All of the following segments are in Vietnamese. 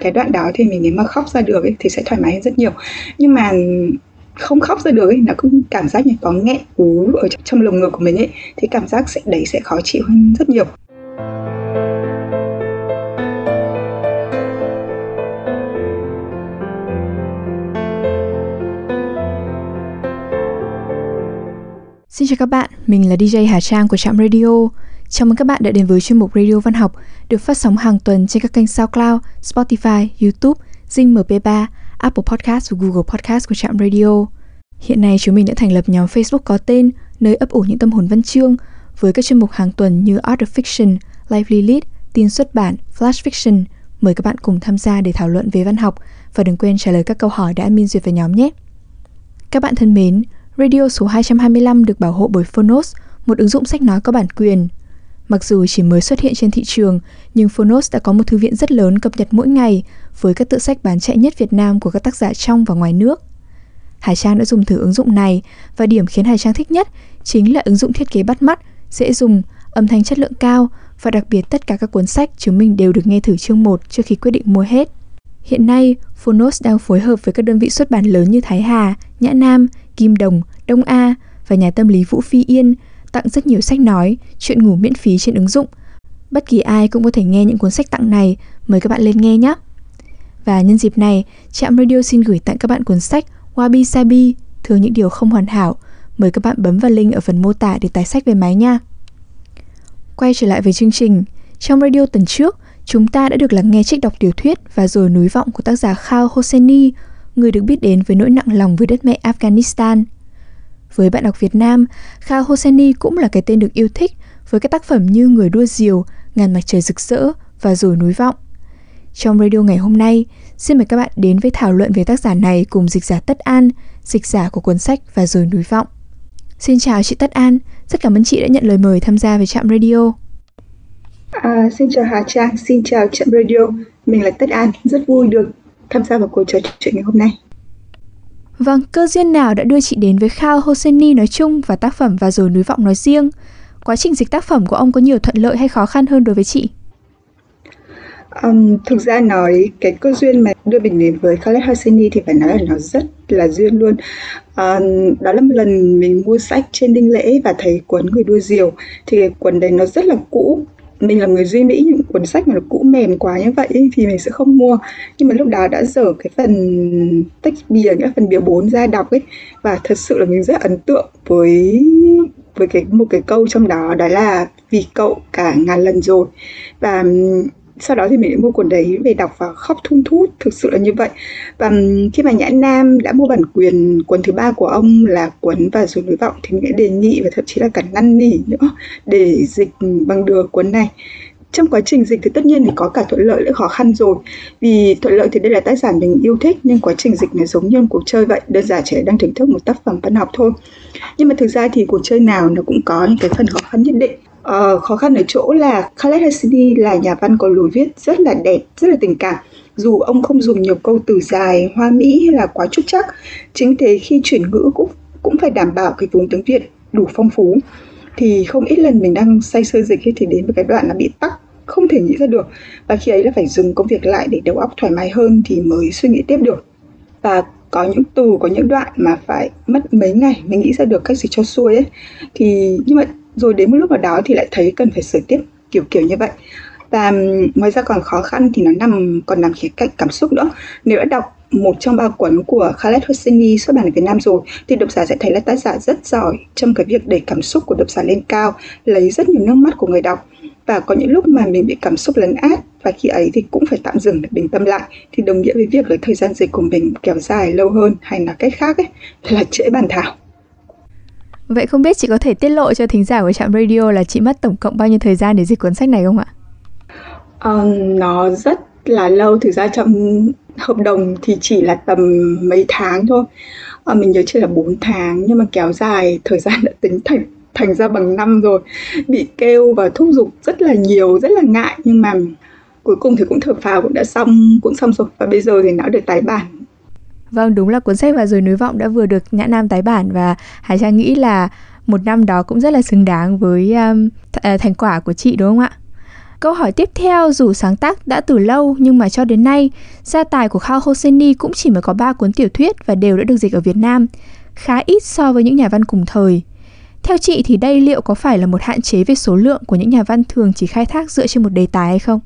cái đoạn đó thì mình nếu mà khóc ra được ấy, thì sẽ thoải mái hơn rất nhiều nhưng mà không khóc ra được ấy nó cũng cảm giác như có nghẹn ú ở trong lồng ngực của mình ấy thì cảm giác sẽ đấy sẽ khó chịu hơn rất nhiều Xin chào các bạn, mình là DJ Hà Trang của Trạm Radio. Chào mừng các bạn đã đến với chuyên mục Radio Văn học được phát sóng hàng tuần trên các kênh SoundCloud, Spotify, YouTube, Zing MP3, Apple Podcast và Google Podcast của Trạm Radio. Hiện nay chúng mình đã thành lập nhóm Facebook có tên nơi ấp ủ những tâm hồn văn chương với các chuyên mục hàng tuần như Art of Fiction, Lively Lead, tin xuất bản, Flash Fiction. Mời các bạn cùng tham gia để thảo luận về văn học và đừng quên trả lời các câu hỏi đã admin duyệt về nhóm nhé. Các bạn thân mến, Radio số 225 được bảo hộ bởi Phonos, một ứng dụng sách nói có bản quyền. Mặc dù chỉ mới xuất hiện trên thị trường, nhưng Phonos đã có một thư viện rất lớn cập nhật mỗi ngày với các tựa sách bán chạy nhất Việt Nam của các tác giả trong và ngoài nước. Hải Trang đã dùng thử ứng dụng này và điểm khiến Hải Trang thích nhất chính là ứng dụng thiết kế bắt mắt, dễ dùng, âm thanh chất lượng cao và đặc biệt tất cả các cuốn sách chúng mình đều được nghe thử chương 1 trước khi quyết định mua hết. Hiện nay, Phonos đang phối hợp với các đơn vị xuất bản lớn như Thái Hà, Nhã Nam, Kim Đồng, Đông A và nhà tâm lý Vũ Phi Yên tặng rất nhiều sách nói, chuyện ngủ miễn phí trên ứng dụng. Bất kỳ ai cũng có thể nghe những cuốn sách tặng này, mời các bạn lên nghe nhé. Và nhân dịp này, Trạm Radio xin gửi tặng các bạn cuốn sách Wabi Sabi, Thường những điều không hoàn hảo. Mời các bạn bấm vào link ở phần mô tả để tải sách về máy nha. Quay trở lại với chương trình, trong radio tuần trước, chúng ta đã được lắng nghe trích đọc tiểu thuyết và rồi núi vọng của tác giả Khao Hosseini, người được biết đến với nỗi nặng lòng với đất mẹ Afghanistan. Với bạn đọc Việt Nam, Kha Hosseini cũng là cái tên được yêu thích với các tác phẩm như Người đua diều, Ngàn mặt trời rực rỡ và Rồi núi vọng. Trong radio ngày hôm nay, xin mời các bạn đến với thảo luận về tác giả này cùng dịch giả Tất An, dịch giả của cuốn sách và Rồi núi vọng. Xin chào chị Tất An, rất cảm ơn chị đã nhận lời mời tham gia với trạm radio. À, xin chào Hà Trang, xin chào trạm radio. Mình là Tất An, rất vui được tham gia vào cuộc trò chuyện ngày hôm nay. Vâng, cơ duyên nào đã đưa chị đến với Khao Hosseini nói chung và tác phẩm Và rồi núi vọng nói riêng? Quá trình dịch tác phẩm của ông có nhiều thuận lợi hay khó khăn hơn đối với chị? Um, thực ra nói cái cơ duyên mà đưa mình đến với Khaled Hosseini thì phải nói là nó rất là duyên luôn. Um, đó là một lần mình mua sách trên đinh lễ và thấy cuốn người đua diều thì cuốn đấy nó rất là cũ mình là người duy mỹ những cuốn sách mà nó cũ mềm quá như vậy thì mình sẽ không mua. Nhưng mà lúc đó đã dở cái phần tách bìa, nghĩa phần bìa 4 ra đọc ấy, và thật sự là mình rất ấn tượng với với cái, một cái câu trong đó đó là vì cậu cả ngàn lần rồi và sau đó thì mình lại mua cuốn đấy về đọc và khóc thun thút, thực sự là như vậy. Và khi mà nhã nam đã mua bản quyền, cuốn thứ ba của ông là cuốn và rồi núi vọng thì mình đã đề nghị và thậm chí là cả năn nỉ nữa để dịch bằng được cuốn này. Trong quá trình dịch thì tất nhiên thì có cả thuận lợi lẫn khó khăn rồi. Vì thuận lợi thì đây là tác giả mình yêu thích, nhưng quá trình dịch này giống như một cuộc chơi vậy, đơn giản chỉ đang thưởng thức một tác phẩm văn học thôi. Nhưng mà thực ra thì cuộc chơi nào nó cũng có những cái phần khó khăn nhất định uh, khó khăn ở chỗ là Khaled Hosseini là nhà văn có lối viết rất là đẹp, rất là tình cảm. Dù ông không dùng nhiều câu từ dài, hoa mỹ hay là quá chút chắc, chính thế khi chuyển ngữ cũng cũng phải đảm bảo cái vốn tiếng Việt đủ phong phú. Thì không ít lần mình đang say sơ dịch thì đến với cái đoạn là bị tắc không thể nghĩ ra được và khi ấy là phải dừng công việc lại để đầu óc thoải mái hơn thì mới suy nghĩ tiếp được và có những từ có những đoạn mà phải mất mấy ngày mới nghĩ ra được cách gì cho xuôi ấy thì nhưng mà rồi đến một lúc nào đó thì lại thấy cần phải sửa tiếp, kiểu kiểu như vậy. Và ngoài ra còn khó khăn thì nó nằm, còn nằm khía cạnh cảm xúc nữa. Nếu đã đọc một trong ba cuốn của Khaled Hosseini, xuất bản ở Việt Nam rồi, thì độc giả sẽ thấy là tác giả rất giỏi trong cái việc đẩy cảm xúc của độc giả lên cao, lấy rất nhiều nước mắt của người đọc. Và có những lúc mà mình bị cảm xúc lấn át, và khi ấy thì cũng phải tạm dừng để bình tâm lại, thì đồng nghĩa với việc là thời gian dịch của mình kéo dài lâu hơn hay là cách khác ấy, là trễ bàn thảo. Vậy không biết chị có thể tiết lộ cho thính giả của trạm radio là chị mất tổng cộng bao nhiêu thời gian để dịch cuốn sách này không ạ? Um, nó rất là lâu, thực ra trong hợp đồng thì chỉ là tầm mấy tháng thôi. À, mình nhớ chỉ là 4 tháng nhưng mà kéo dài thời gian đã tính thành thành ra bằng năm rồi. Bị kêu và thúc giục rất là nhiều rất là ngại. Nhưng mà cuối cùng thì cũng thở phào cũng đã xong cũng xong rồi. Và bây giờ thì nó được tái bản. Vâng, đúng là cuốn sách và rồi núi vọng đã vừa được Nhã Nam tái bản và Hải Trang nghĩ là một năm đó cũng rất là xứng đáng với um, th- à, thành quả của chị đúng không ạ? Câu hỏi tiếp theo dù sáng tác đã từ lâu nhưng mà cho đến nay, gia tài của Khao Hosseini cũng chỉ mới có 3 cuốn tiểu thuyết và đều đã được dịch ở Việt Nam, khá ít so với những nhà văn cùng thời. Theo chị thì đây liệu có phải là một hạn chế về số lượng của những nhà văn thường chỉ khai thác dựa trên một đề tài hay không?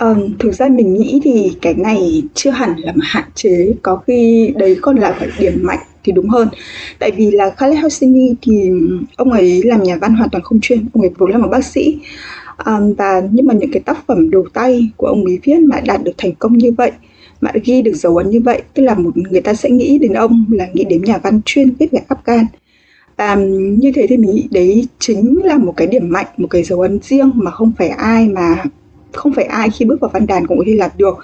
Um, thực ra mình nghĩ thì cái này chưa hẳn là một hạn chế, có khi đấy còn là phải điểm mạnh thì đúng hơn. Tại vì là Khaled Hosseini thì ông ấy làm nhà văn hoàn toàn không chuyên, ông ấy vốn là một bác sĩ. Um, và nhưng mà những cái tác phẩm đầu tay của ông ấy viết mà đạt được thành công như vậy mà ghi được dấu ấn như vậy tức là một người ta sẽ nghĩ đến ông là nghĩ đến nhà văn chuyên viết về Afghan và như thế thì mình nghĩ đấy chính là một cái điểm mạnh một cái dấu ấn riêng mà không phải ai mà không phải ai khi bước vào văn đàn cũng có thể làm được.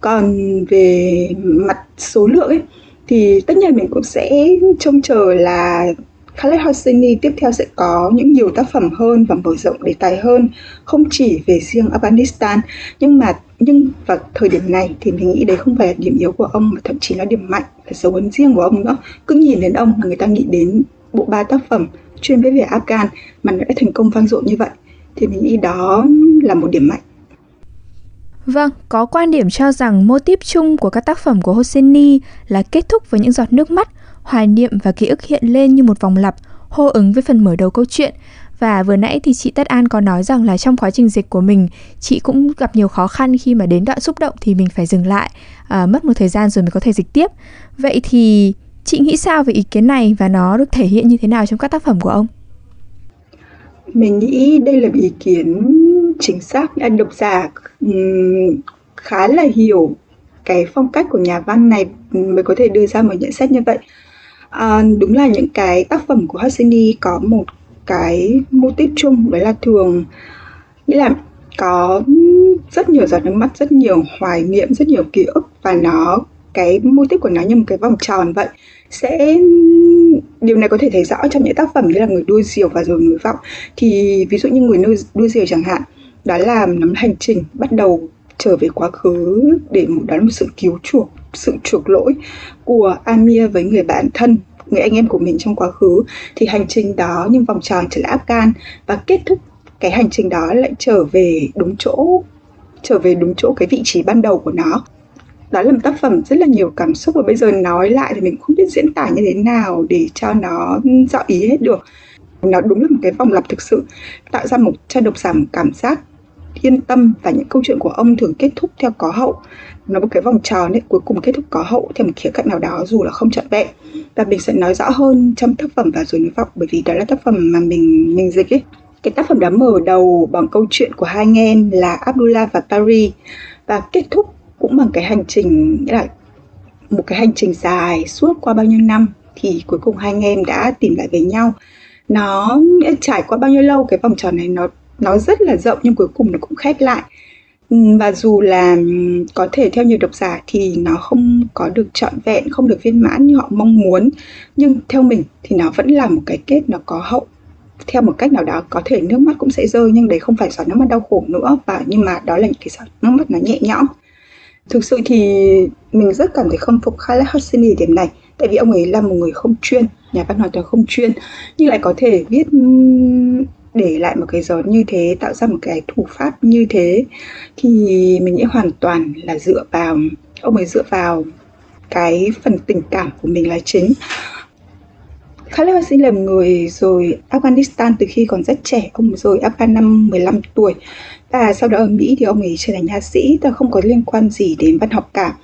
Còn về mặt số lượng ấy, thì tất nhiên mình cũng sẽ trông chờ là Khaled Hosseini tiếp theo sẽ có những nhiều tác phẩm hơn và mở rộng đề tài hơn, không chỉ về riêng Afghanistan. Nhưng mà, nhưng vào thời điểm này thì mình nghĩ đấy không phải là điểm yếu của ông, mà thậm chí là điểm mạnh, là dấu ấn riêng của ông nữa. Cứ nhìn đến ông là người ta nghĩ đến bộ ba tác phẩm chuyên viết về Afghan mà nó đã thành công vang dội như vậy, thì mình nghĩ đó là một điểm mạnh. Vâng, có quan điểm cho rằng mô típ chung của các tác phẩm của Hosseini là kết thúc với những giọt nước mắt, hoài niệm và ký ức hiện lên như một vòng lặp, hô ứng với phần mở đầu câu chuyện. Và vừa nãy thì chị Tất An có nói rằng là trong quá trình dịch của mình, chị cũng gặp nhiều khó khăn khi mà đến đoạn xúc động thì mình phải dừng lại, à, mất một thời gian rồi mới có thể dịch tiếp. Vậy thì chị nghĩ sao về ý kiến này và nó được thể hiện như thế nào trong các tác phẩm của ông? Mình nghĩ đây là ý kiến chính xác, anh độc giả khá là hiểu cái phong cách của nhà văn này mới có thể đưa ra một nhận xét như vậy. À, đúng là những cái tác phẩm của Hassini có một cái mô típ chung đấy là thường nghĩa là có rất nhiều giọt nước mắt, rất nhiều hoài niệm, rất nhiều ký ức và nó cái mô típ của nó như một cái vòng tròn vậy sẽ điều này có thể thấy rõ trong những tác phẩm như là người đua diều và rồi người vọng. Thì ví dụ như người đua, đuôi diều chẳng hạn đó là nắm hành trình bắt đầu trở về quá khứ để một đó là một sự cứu chuộc sự chuộc lỗi của Amir với người bạn thân người anh em của mình trong quá khứ. Thì hành trình đó nhưng vòng tròn trở lại Afghan và kết thúc cái hành trình đó lại trở về đúng chỗ trở về đúng chỗ cái vị trí ban đầu của nó đó là một tác phẩm rất là nhiều cảm xúc và bây giờ nói lại thì mình không biết diễn tả như thế nào để cho nó rõ ý hết được. Nó đúng là một cái vòng lặp thực sự, tạo ra một cho độc giả một cảm giác, yên tâm và những câu chuyện của ông thường kết thúc theo có hậu. Nó một cái vòng tròn ấy, cuối cùng kết thúc có hậu theo một khía cạnh nào đó dù là không trọn vẹn. Và mình sẽ nói rõ hơn trong tác phẩm và rồi nói vọng, bởi vì đó là tác phẩm mà mình mình dịch ấy. Cái tác phẩm đó mở đầu bằng câu chuyện của hai anh em là Abdullah và Paris. Và kết thúc cũng bằng cái hành trình, nghĩa là một cái hành trình dài suốt qua bao nhiêu năm thì cuối cùng hai anh em đã tìm lại với nhau. Nó trải qua bao nhiêu lâu, cái vòng tròn này nó nó rất là rộng nhưng cuối cùng nó cũng khép lại. Và dù là có thể theo nhiều độc giả thì nó không có được trọn vẹn, không được viên mãn như họ mong muốn. Nhưng theo mình thì nó vẫn là một cái kết nó có hậu. Theo một cách nào đó, có thể nước mắt cũng sẽ rơi nhưng đấy không phải giọt nước mắt đau khổ nữa và, nhưng mà đó là những cái giọt nước mắt nó nhẹ nhõm thực sự thì mình rất cảm thấy khâm phục Khaled Hosseini điểm này, tại vì ông ấy là một người không chuyên, nhà văn hoàn toàn không chuyên, nhưng lại có thể viết để lại một cái gió như thế, tạo ra một cái thủ pháp như thế, thì mình nghĩ hoàn toàn là dựa vào, ông ấy dựa vào cái phần tình cảm của mình là chính. Khaled Hosseini là một người rồi Afghanistan từ khi còn rất trẻ, ông rồi Afghan năm 15 tuổi và sau đó ở Mỹ thì ông ấy trở thành nha sĩ ta không có liên quan gì đến văn học cả.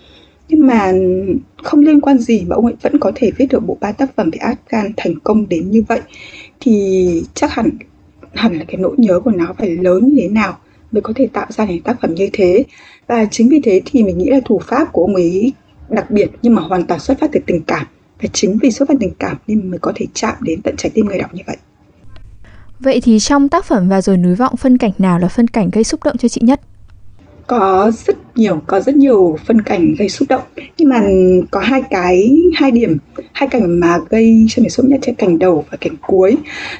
Nhưng mà không liên quan gì mà ông ấy vẫn có thể viết được bộ ba tác phẩm về Afghan thành công đến như vậy, thì chắc hẳn hẳn là cái nỗi nhớ của nó phải lớn như thế nào mới có thể tạo ra những tác phẩm như thế. Và chính vì thế thì mình nghĩ là thủ pháp của ông ấy đặc biệt nhưng mà hoàn toàn xuất phát từ tình cảm. Và chính vì xuất phát tình cảm nên mới có thể chạm đến tận trái tim người đọc như vậy. Vậy thì trong tác phẩm Và rồi núi vọng, phân cảnh nào là phân cảnh gây xúc động cho chị nhất? có rất nhiều, có rất nhiều phân cảnh gây xúc động. Nhưng mà có hai cái, hai điểm, hai cảnh mà gây cho mình xúc nhất là cảnh đầu và cảnh cuối.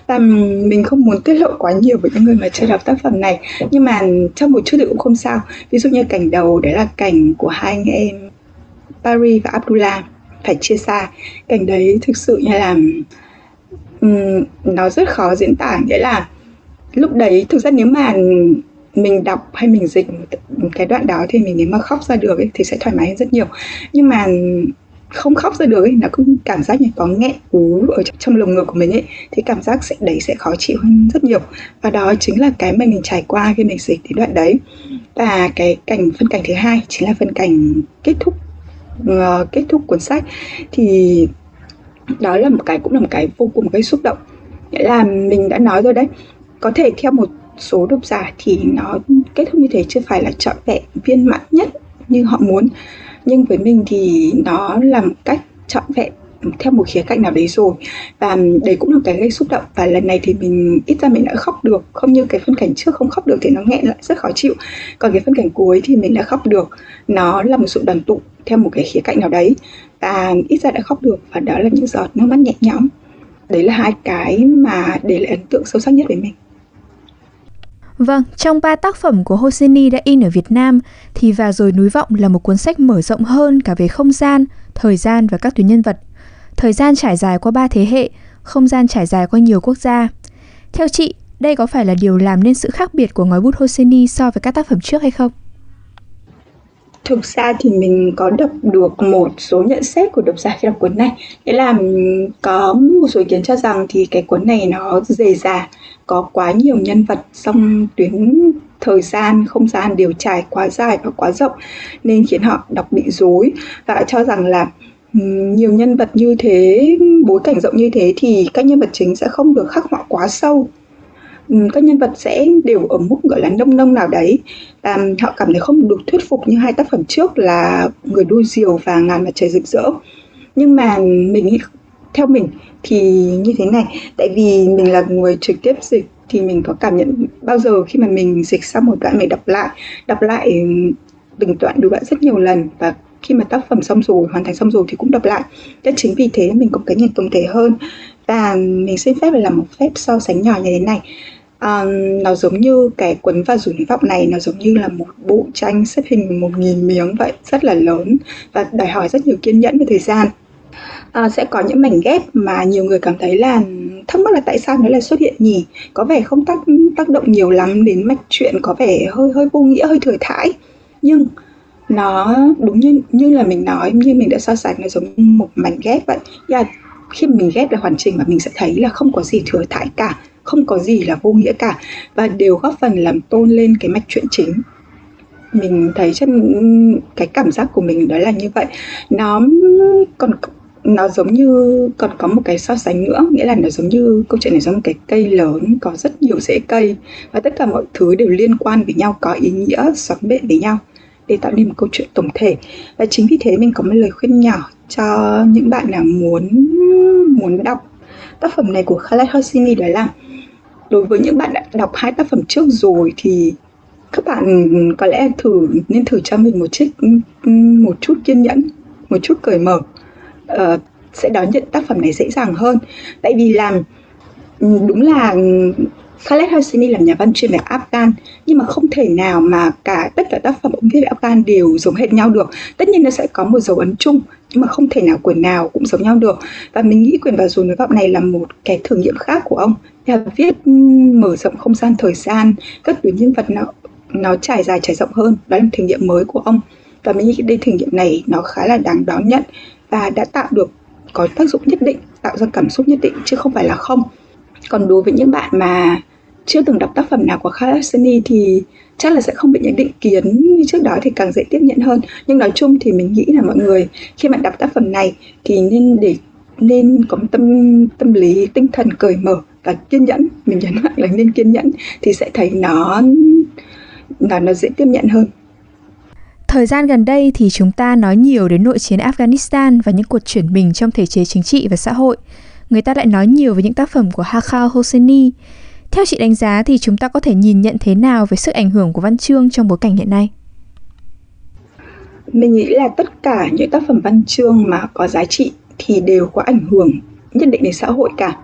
Và mình không muốn tiết lộ quá nhiều với những người mà chưa đọc tác phẩm này. Nhưng mà trong một chút thì cũng không sao. Ví dụ như cảnh đầu, đấy là cảnh của hai anh em Paris và Abdullah, phải chia xa. Cảnh đấy thực sự như là um, nó rất khó diễn tả. Nghĩa là lúc đấy thực ra nếu mà mình đọc hay mình dịch cái đoạn đó thì mình nếu mà khóc ra được ấy, thì sẽ thoải mái hơn rất nhiều. Nhưng mà không khóc ra được ấy, nó cũng cảm giác như có nghẹn ú ở trong lồng ngực của mình ấy thì cảm giác sẽ đấy sẽ khó chịu hơn rất nhiều. Và đó chính là cái mà mình trải qua khi mình dịch đến đoạn đấy. Và cái cảnh phân cảnh thứ hai chính là phân cảnh kết thúc uh, kết thúc cuốn sách. Thì đó là một cái, cũng là một cái vô cùng gây xúc động. Nghĩa là mình đã nói rồi đấy. Có thể theo một số độc giả thì nó kết thúc như thế chưa phải là trọn vẹn, viên mãn nhất như họ muốn. Nhưng với mình thì nó là một cách trọn vẹn theo một khía cạnh nào đấy rồi. Và đấy cũng là cái gây xúc động. Và lần này thì mình ít ra mình đã khóc được. Không như cái phân cảnh trước không khóc được thì nó nghẹn lại rất khó chịu. Còn cái phân cảnh cuối thì mình đã khóc được. Nó là một sự đoàn tụ theo một cái khía cạnh nào đấy. Và ít ra đã khóc được. Và đó là những giọt nước mắt nhẹ nhõm. Đấy là hai cái mà để lại ấn tượng sâu sắc nhất với mình. Vâng, trong ba tác phẩm của Hosseini đã in ở Việt Nam thì Và rồi núi vọng là một cuốn sách mở rộng hơn cả về không gian, thời gian và các tuyến nhân vật. Thời gian trải dài qua ba thế hệ, không gian trải dài qua nhiều quốc gia. Theo chị, đây có phải là điều làm nên sự khác biệt của ngòi bút Hosseini so với các tác phẩm trước hay không? Thực ra thì mình có đọc được một số nhận xét của độc giả khi đọc cuốn này. Nghĩa là có một số ý kiến cho rằng thì cái cuốn này nó dề dà, có quá nhiều nhân vật trong tuyến thời gian, không gian đều trải quá dài và quá rộng nên khiến họ đọc bị rối và cho rằng là nhiều nhân vật như thế, bối cảnh rộng như thế thì các nhân vật chính sẽ không được khắc họa quá sâu. Ừ, các nhân vật sẽ đều ở mức gọi là nông nông nào đấy. Và họ cảm thấy không được thuyết phục như hai tác phẩm trước là người đuôi diều và ngàn mặt trời rực rỡ. Nhưng mà mình theo mình thì như thế này tại vì mình là người trực tiếp dịch thì mình có cảm nhận bao giờ khi mà mình dịch xong một đoạn mình đọc lại. Đọc lại từng đoạn đủ đoạn rất nhiều lần và khi mà tác phẩm xong rồi hoàn thành xong rồi thì cũng đọc lại. Nên chính vì thế mình có cái nhìn tổng thể hơn. Và mình xin phép là làm một phép so sánh nhỏ như thế này. Um, nó giống như cái quấn và rủi vọng này nó giống như là một bộ tranh xếp hình một nghìn miếng vậy rất là lớn và đòi hỏi rất nhiều kiên nhẫn và thời gian. À, sẽ có những mảnh ghép mà nhiều người cảm thấy là thắc mắc là tại sao nó lại xuất hiện nhỉ? Có vẻ không tác tác động nhiều lắm đến mạch chuyện có vẻ hơi hơi vô nghĩa hơi thừa thãi. Nhưng nó đúng như như là mình nói, như mình đã so sánh, nó giống một mảnh ghép vậy. Là khi mình ghép là hoàn chỉnh và mình sẽ thấy là không có gì thừa thãi cả, không có gì là vô nghĩa cả. Và đều góp phần làm tôn lên cái mạch truyện chính. Mình thấy chân cái cảm giác của mình đó là như vậy. Nó còn, nó giống như, còn có một cái so sánh nữa, nghĩa là nó giống như, câu chuyện này giống một cái cây lớn, có rất nhiều rễ cây. Và tất cả mọi thứ đều liên quan với nhau, có ý nghĩa xoắn bện với nhau để tạo nên một câu chuyện tổng thể. Và chính vì thế mình có một lời khuyên nhỏ cho những bạn nào muốn muốn đọc tác phẩm này của Khaled Hosseini đó là đối với những bạn đã đọc hai tác phẩm trước rồi thì các bạn có lẽ thử nên thử cho mình một chút một chút kiên nhẫn một chút cởi mở uh, sẽ đón nhận tác phẩm này dễ dàng hơn. Tại vì làm ừ, đúng là Khaled Hosseini làm nhà văn chuyên về Afghan, nhưng mà không thể nào mà cả tất cả tác phẩm ông viết về Afghan đều giống hệt nhau được. Tất nhiên nó sẽ có một dấu ấn chung, nhưng mà không thể nào quyển nào cũng giống nhau được. Và mình nghĩ quyển vào dù núi vọng này là một cái thử nghiệm khác của ông. Là viết mở rộng không gian thời gian, các tuyến nhân vật nó nó trải dài, trải rộng hơn. Đó là thử nghiệm mới của ông. Và mình nghĩ đây thử nghiệm này nó khá là đáng đón nhận và đã tạo được, có tác dụng nhất định, tạo ra cảm xúc nhất định, chứ không phải là không. Còn đối với những bạn mà chưa từng đọc tác phẩm nào của Khaled thì chắc là sẽ không bị những định kiến như trước đó thì càng dễ tiếp nhận hơn nhưng nói chung thì mình nghĩ là mọi người, khi mà đọc tác phẩm này thì nên để, nên có tâm tâm lý, tinh thần cởi mở và kiên nhẫn mình nhấn mạnh là nên kiên nhẫn thì sẽ thấy nó là nó dễ tiếp nhận hơn Thời gian gần đây thì chúng ta nói nhiều đến nội chiến Afghanistan và những cuộc chuyển mình trong thể chế chính trị và xã hội. Người ta lại nói nhiều về những tác phẩm của Hakal Hosseini. Theo chị đánh giá thì chúng ta có thể nhìn nhận thế nào về sức ảnh hưởng của văn chương trong bối cảnh hiện nay? Mình nghĩ là tất cả những tác phẩm văn chương mà có giá trị thì đều có ảnh hưởng nhất định đến xã hội cả.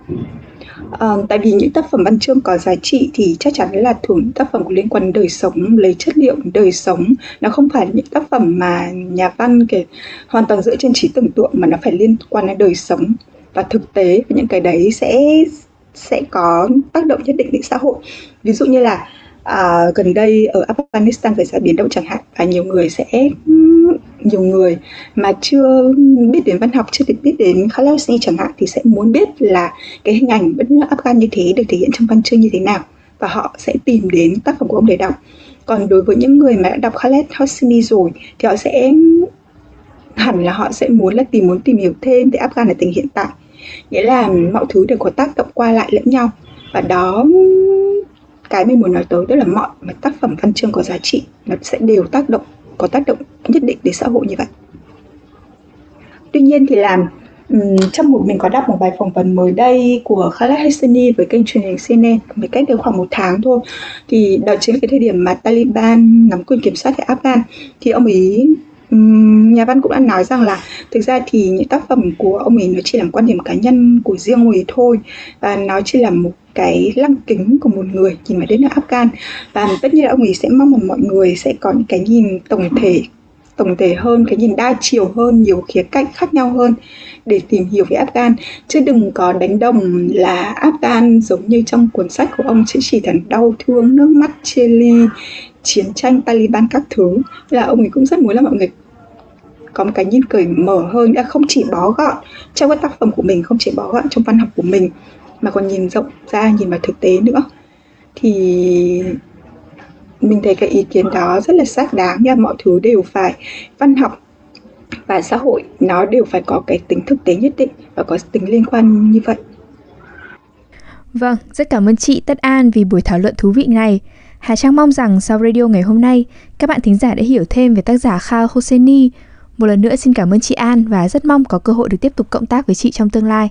À, tại vì những tác phẩm văn chương có giá trị thì chắc chắn là thường tác phẩm liên quan đến đời sống lấy chất liệu đời sống nó không phải những tác phẩm mà nhà văn kể hoàn toàn dựa trên trí tưởng tượng mà nó phải liên quan đến đời sống và thực tế và những cái đấy sẽ sẽ có tác động nhất định đến xã hội. Ví dụ như là à, gần đây ở Afghanistan xảy ra biến động chẳng hạn và nhiều người sẽ nhiều người mà chưa biết đến văn học chưa được biết đến Khaled chẳng hạn thì sẽ muốn biết là cái hình ảnh đất nước Afghan như thế được thể hiện trong văn chương như thế nào và họ sẽ tìm đến tác phẩm của ông để đọc. Còn đối với những người mà đã đọc Khaled Hosseini rồi thì họ sẽ hẳn là họ sẽ muốn là tìm muốn tìm hiểu thêm về Afghan ở tình hiện tại nghĩa là mọi thứ đều có tác động qua lại lẫn nhau. Và đó cái mình muốn nói tới tức là mọi mà tác phẩm văn chương có giá trị nó sẽ đều tác động có tác động nhất định đến xã hội như vậy. Tuy nhiên thì làm um, trong một mình có đọc một bài phỏng vấn mới đây của Khaled Hosseini với kênh truyền hình CNN mới cách được khoảng một tháng thôi thì đó chính là cái thời điểm mà Taliban nắm quyền kiểm soát tại Afghan. Thì ông ấy nhà văn cũng đã nói rằng là thực ra thì những tác phẩm của ông ấy nó chỉ là một quan điểm cá nhân của riêng ông ấy thôi. Và nó chỉ là một cái lăng kính của một người, nhìn vào đất nước Afghan. Và tất nhiên là ông ấy sẽ mong là mọi người sẽ có những cái nhìn tổng thể tổng thể hơn, cái nhìn đa chiều hơn, nhiều khía cạnh khác nhau hơn để tìm hiểu về Afghan. Chứ đừng có đánh đồng là Afghan giống như trong cuốn sách của ông chỉ chỉ là đau thương, nước mắt chia ly chiến tranh Taliban các thứ là ông ấy cũng rất muốn là mọi người có một cái nhìn cởi mở hơn. Đã không chỉ bó gọn trong các tác phẩm của mình không chỉ bó gọn trong văn học của mình mà còn nhìn rộng ra nhìn vào thực tế nữa. Thì mình thấy cái ý kiến đó rất là xác đáng nha. Mọi thứ đều phải văn học và xã hội nó đều phải có cái tính thực tế nhất định và có tính liên quan như vậy. Vâng, rất cảm ơn chị Tất An vì buổi thảo luận thú vị này. Hà Trang mong rằng sau radio ngày hôm nay, các bạn thính giả đã hiểu thêm về tác giả Kha Hosseini. Một lần nữa xin cảm ơn chị An và rất mong có cơ hội được tiếp tục cộng tác với chị trong tương lai.